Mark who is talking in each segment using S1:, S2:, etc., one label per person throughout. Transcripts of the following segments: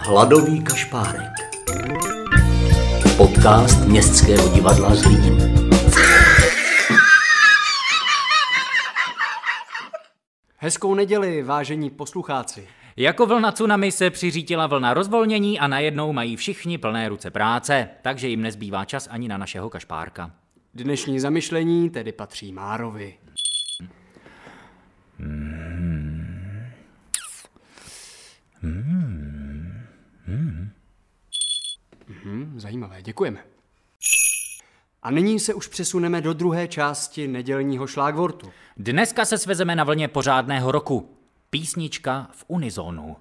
S1: Hladový kašpárek. Podcast Městského divadla Zlín.
S2: Hezkou neděli, vážení poslucháci.
S3: Jako vlna tsunami se přiřítila vlna rozvolnění a najednou mají všichni plné ruce práce, takže jim nezbývá čas ani na našeho kašpárka.
S2: Dnešní zamyšlení tedy patří Márovi. Mhm, zajímavé, děkujeme. A nyní se už přesuneme do druhé části nedělního šlágvortu.
S3: Dneska se svezeme na vlně pořádného roku. Písnička v unizonu.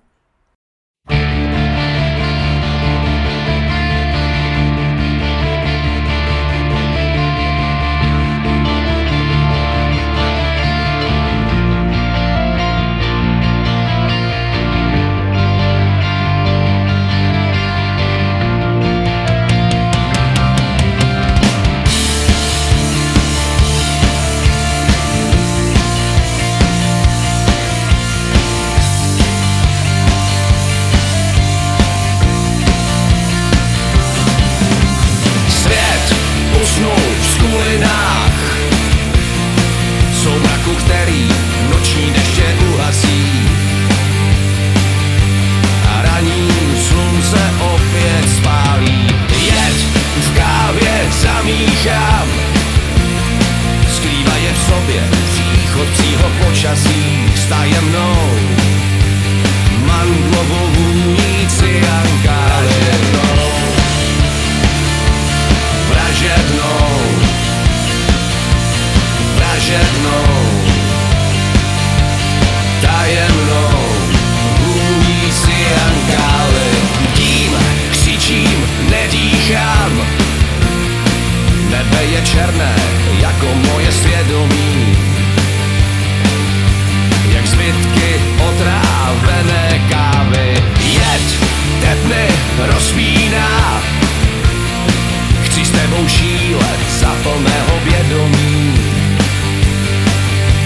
S4: Tebou šílet za plného vědomí.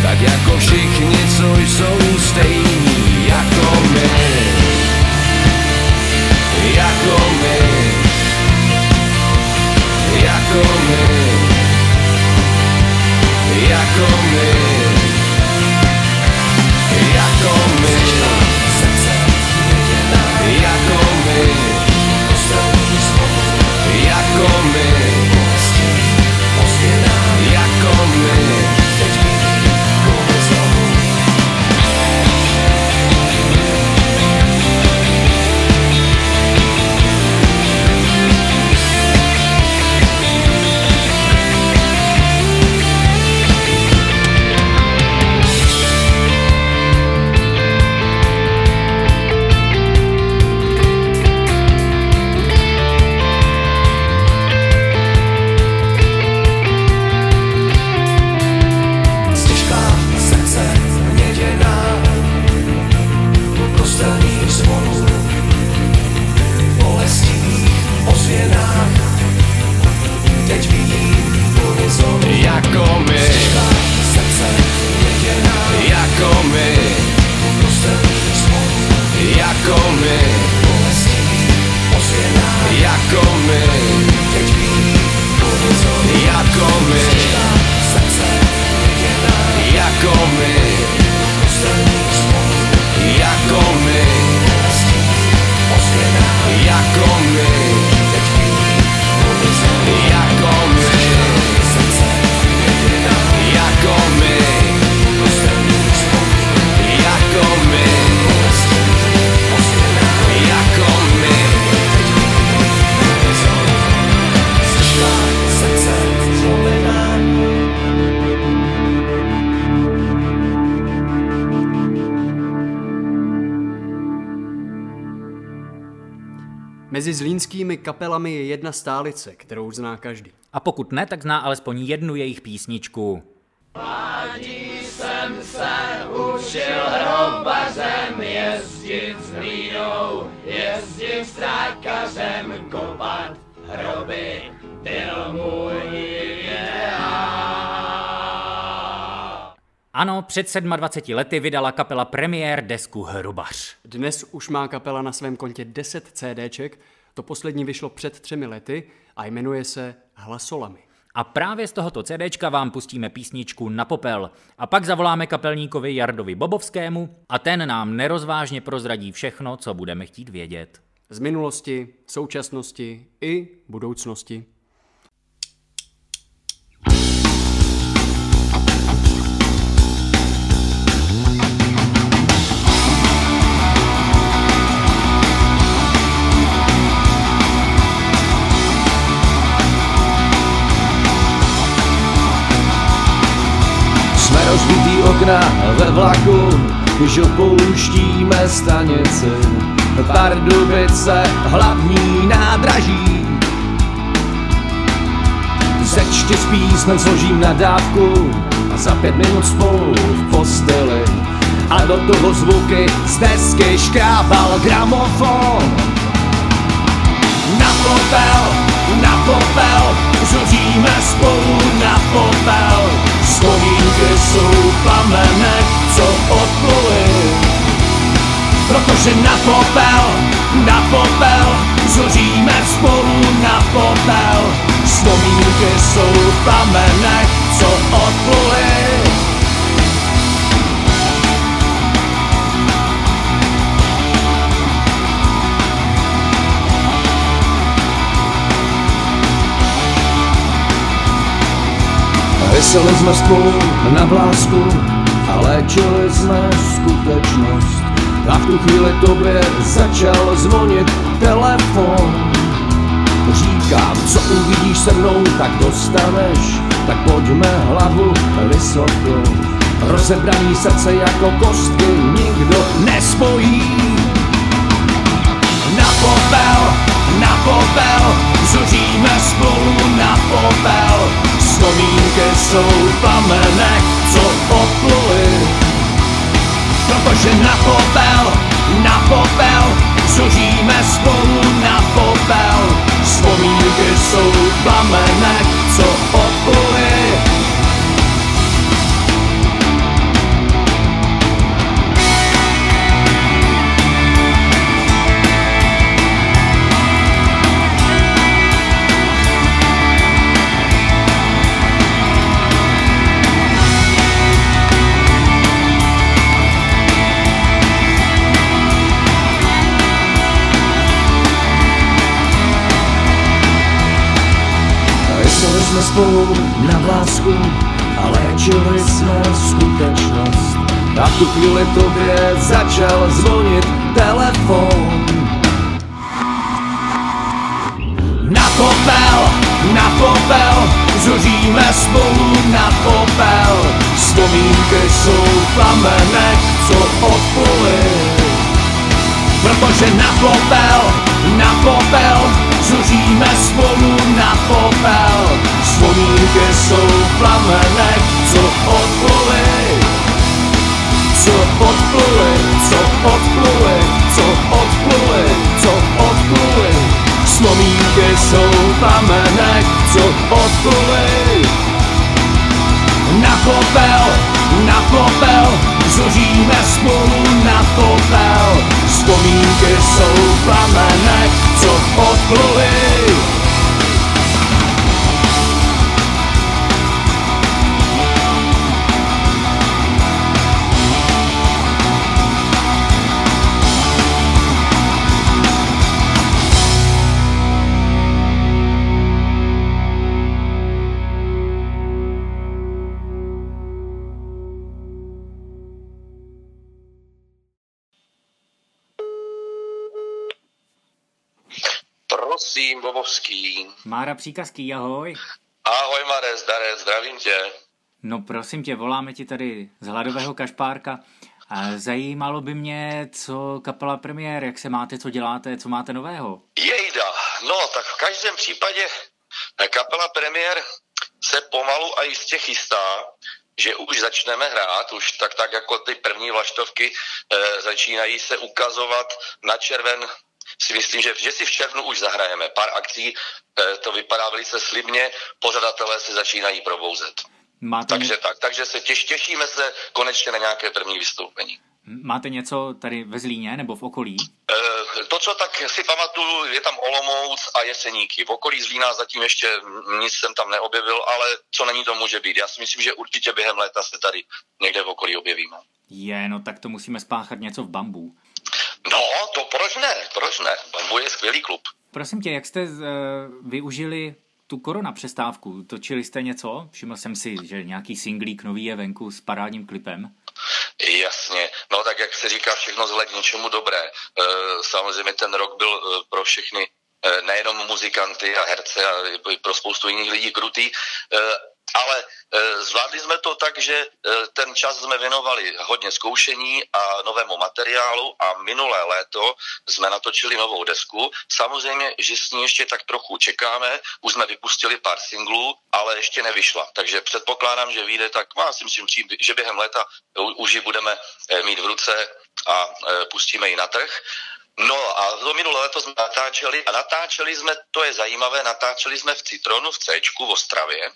S4: Tak jako všichni, co jsou stejní jako my. Jako my. Jako my. Jako my
S2: Mezi zlínskými kapelami je jedna stálice, kterou zná každý.
S3: A pokud ne, tak zná alespoň jednu jejich písničku. Ano, před 27 lety vydala kapela Premiér desku Hrubař.
S2: Dnes už má kapela na svém kontě 10 CDček, to poslední vyšlo před třemi lety a jmenuje se Hlasolami.
S3: A právě z tohoto CDčka vám pustíme písničku Na popel. A pak zavoláme kapelníkovi Jardovi Bobovskému a ten nám nerozvážně prozradí všechno, co budeme chtít vědět.
S2: Z minulosti, současnosti i budoucnosti.
S4: Okna ve vlaku, když opouštíme stanici. Pardubice, hlavní nádraží. Ze čtyř písmen složím nadávku a za pět minut spolu v posteli. A do toho zvuky z desky škrábal gramofon. Na na popel, zuříme spolu na popel. Vzpomínky jsou plamenek, co odpluly. Protože na popel, na popel, zuříme spolu na popel. Vzpomínky jsou plamenek, co odpluly. Vyseli jsme spolu na blásku a léčili jsme skutečnost. A v tu chvíli tobě začal zvonit telefon. Říkám, co uvidíš se mnou, tak dostaneš, tak pojďme hlavu vysoko. Rozebraný srdce jako kostky nikdo nespojí. Na popel, na popel, zuříme spolu na popel. Vzpomínky jsou plamenek, co odpluly. Protože na popel, na popel, zuříme spolu na popel. Vzpomínky jsou plamenek, co odpluly. Spolu na vlásku a léčili jsme skutečnost. A v tu chvíli tobě začal zvonit telefon. Na popel, na popel, zuříme spolu na popel. Vzpomínky jsou plamenek, co odpluly. Protože na popel, na popel, zuříme spolu na popel. Vzpomínky jsou plamenek, co odpluly. Co odpluly, co odpluly, co odpluly, co odpluly. Vzpomínky jsou plamenek, co odpluly. Na popel, na popel, zuříme spolu na popel.
S5: Prosím, Bobovský.
S3: Mára Příkazký, ahoj.
S5: Ahoj, Mare, zdare, zdravím tě.
S3: No prosím tě, voláme ti tady z hladového kašpárka. A zajímalo by mě, co kapela premiér, jak se máte, co děláte, co máte nového.
S5: Jejda, no tak v každém případě eh, kapela premiér se pomalu a jistě chystá, že už začneme hrát, už tak, tak jako ty první vlaštovky e, začínají se ukazovat na červen. Si myslím, že, že si v červnu už zahrajeme pár akcí, e, to vypadá velice slibně, pořadatelé se začínají probouzet.
S3: Máte,
S5: Takže tak, takže se těš, těšíme se konečně na nějaké první vystoupení.
S3: máte něco tady ve Zlíně nebo v okolí?
S5: Eh, To, co tak si pamatuju, je tam Olomouc a Jeseníky. V okolí Zlína zatím ještě nic jsem tam neobjevil, ale co není, to může být. Já si myslím, že určitě během léta se tady někde v okolí objevíme.
S3: Je, no tak to musíme spáchat něco v bambu.
S5: No, to proč ne, proč ne. Bambu je skvělý klub.
S3: Prosím tě, jak jste uh, využili tu korona přestávku? Točili jste něco? Všiml jsem si, že nějaký singlík nový je venku s parádním klipem.
S5: Jasně, no tak jak se říká, všechno zle k něčemu dobré. E, Samozřejmě ten rok byl e, pro všechny, e, nejenom muzikanty a herce, ale i pro spoustu jiných lidí krutý, ale e, zvládli jsme to tak, že e, ten čas jsme věnovali hodně zkoušení a novému materiálu a minulé léto jsme natočili novou desku. Samozřejmě, že s ní ještě tak trochu čekáme, už jsme vypustili pár singlů, ale ještě nevyšla. Takže předpokládám, že vyjde tak, no, já si myslím, že během léta už ji budeme e, mít v ruce a e, pustíme ji na trh. No a to minulé leto jsme natáčeli a natáčeli jsme, to je zajímavé, natáčeli jsme v Citronu v C v Ostravě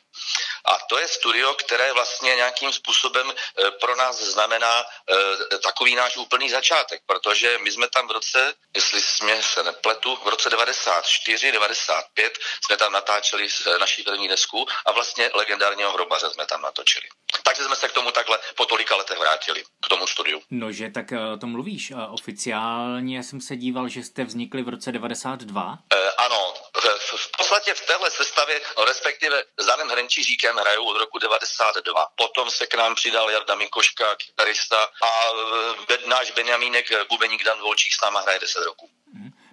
S5: a to je studio, které vlastně nějakým způsobem eh, pro nás znamená eh, takový náš úplný začátek, protože my jsme tam v roce, jestli jsme se nepletu, v roce 94, 95 jsme tam natáčeli eh, naší první desku a vlastně legendárního hrobaře jsme tam natočili. Takže jsme se k tomu takhle po tolika letech vrátili, k tomu studiu.
S3: No, že tak o tom mluvíš. Oficiálně jsem se díval, že jste vznikli v roce 92.
S5: Eh, ano, v, v podstatě v téhle sestavě, respektive s Danem Hrenčíříkem hrajou od roku 92. Potom se k nám přidal Jarda Mikoška, kytarista a eh, náš Benjamínek, eh, bubeník Dan Volčík s náma hraje 10 roků.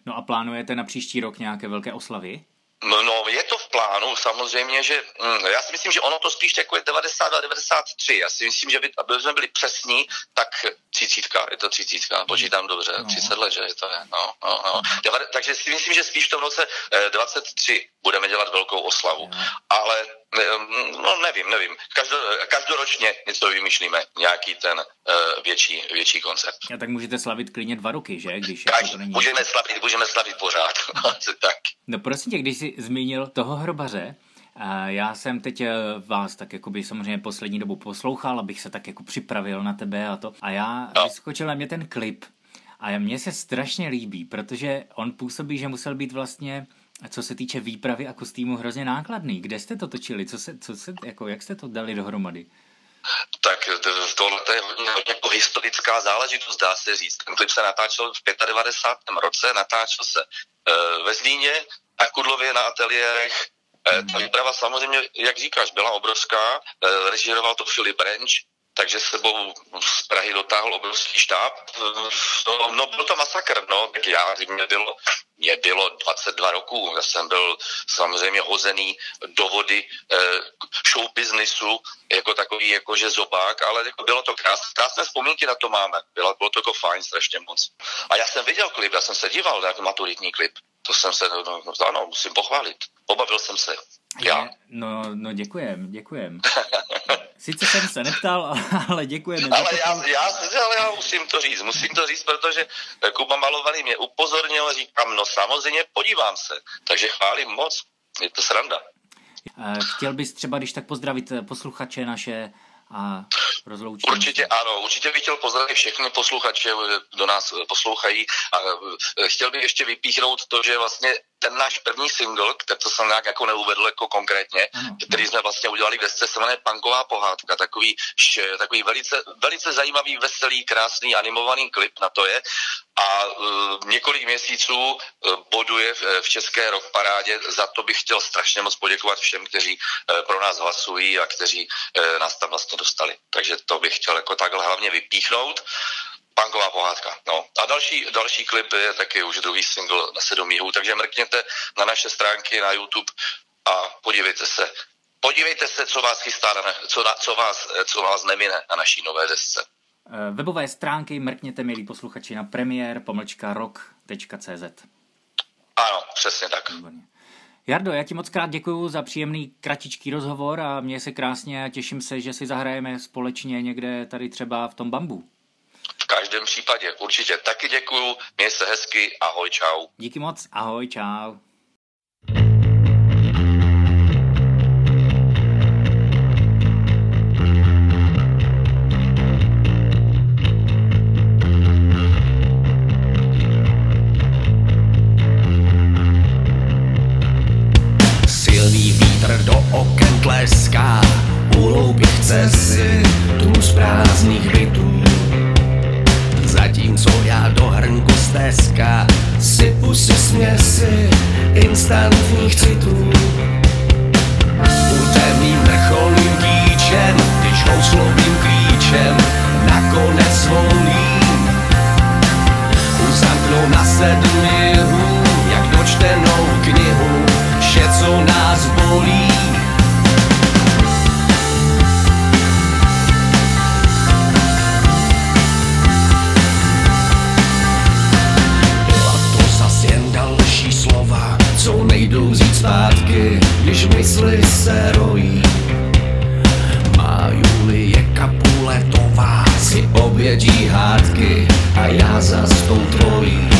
S3: No a plánujete na příští rok nějaké velké oslavy?
S5: No, no, je to v plánu, samozřejmě, že hm, já si myslím, že ono to spíš jako je 92, 93. Já si myslím, že by, aby jsme byli přesní, tak třicítka, je to třicítka, počítám dobře,
S3: No.
S5: 30 let, že je to je, no, no, no. Deva- Takže si myslím, že spíš v tom roce eh, 23 budeme dělat velkou oslavu.
S3: Jo.
S5: Ale no nevím, nevím. Každo, každoročně něco vymýšlíme, nějaký ten uh, větší, větší koncept.
S3: A tak můžete slavit klidně dva roky, že? Když jako
S5: Kaž,
S3: to není...
S5: můžeme slavit, můžeme slavit pořád. Tak.
S3: No prosím tě, když jsi zmínil toho hrobaře, já jsem teď eh, vás tak jakoby samozřejmě poslední dobu poslouchal, abych se tak jako připravil na tebe a to. A já
S5: No.
S3: vyskočil na mě ten klip. A mně se strašně líbí, protože on působí, že musel být vlastně, co se týče výpravy a kostýmu, hrozně nákladný. Kde jste to točili? Co se, co se, jako, jak jste to dali dohromady?
S5: Tak to- tohle to je hodně, hodně jako historická záležitost, dá se říct. Ten klip se natáčel v 95. roce, natáčel se uh, ve Zlíně, na Kudlově, na ateliérech. Uh, ta výprava samozřejmě, jak říkáš, byla obrovská. Uh, režíroval to Filip Renč, takže sebou z Prahy dotáhl obrovský štáb. No, no byl to masakr, no, tak já, mě bylo, mě bylo 22 roků, já jsem byl samozřejmě hozený do vody eh, show businessu, jako takový jakože zobák, ale jako bylo to krásné, krásné vzpomínky na to máme, bylo, bylo to jako fajn strašně moc. A já jsem viděl klip, já jsem se díval na maturitní klip, to jsem se, no, no, ano, musím pochválit, pobavil jsem se. Já.
S3: No, no děkujem, děkujem. Sice jsem se neptal, ale děkujeme.
S5: Ale já, já, ale já musím to říct, musím to říct, protože Kuba Malovaný mě upozornil, říkám, no samozřejmě podívám se, takže chválím moc, je to sranda.
S3: Eh, Chtěl bys třeba, když tak pozdravit eh, posluchače naše a rozloučit.
S5: Určitě ano, určitě bych chtěl pozdravit všechny posluchače, kdo nás eh, poslouchají a eh, chtěl bych ještě vypíchnout to, že vlastně ten náš první single, který to jsem nějak jako neuvedl jako konkrétně, který jsme vlastně udělali v desce, se jmenuje Punková pohádka, takový, takový velice, velice zajímavý, veselý, krásný, animovaný klip na to je a uh, několik měsíců uh, boduje v, v české rock parádě, za to bych chtěl strašně moc poděkovat všem, kteří uh, pro nás hlasují a kteří uh, nás tam vlastně dostali. Takže to bych chtěl jako takhle hlavně vypíchnout. Punková pohádka. No. A další, další klip je taky už druhý single na sedm jihů, takže mrkněte na naše stránky na YouTube a podívejte se. Podívejte se, co vás chystá, na, co, na, co, vás, co vás nemine na naší nové desce.
S3: Eh, Webové stránky mrkněte, milí posluchači, na premiér pomlčka rock.cz.
S5: Ano, přesně tak.
S3: Výborně. Jardo, já ti moc krát děkuji za příjemný kratičký rozhovor a měj se krásně a těším se, že si zahrajeme společně někde tady třeba v tom bambu
S5: každém případě. Určitě. Taky děkuju, měj se hezky, ahoj, čau.
S3: Díky moc, ahoj, čau.
S4: Silný vítr do tleská, chce si tu z prázdných by mysli se rojí. Má Julie Kapuletová si obědí hádky a já za tou tvojí.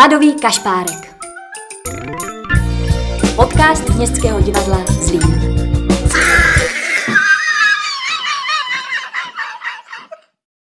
S6: Ladový kašpárek. Podcast Městského divadla Zlín.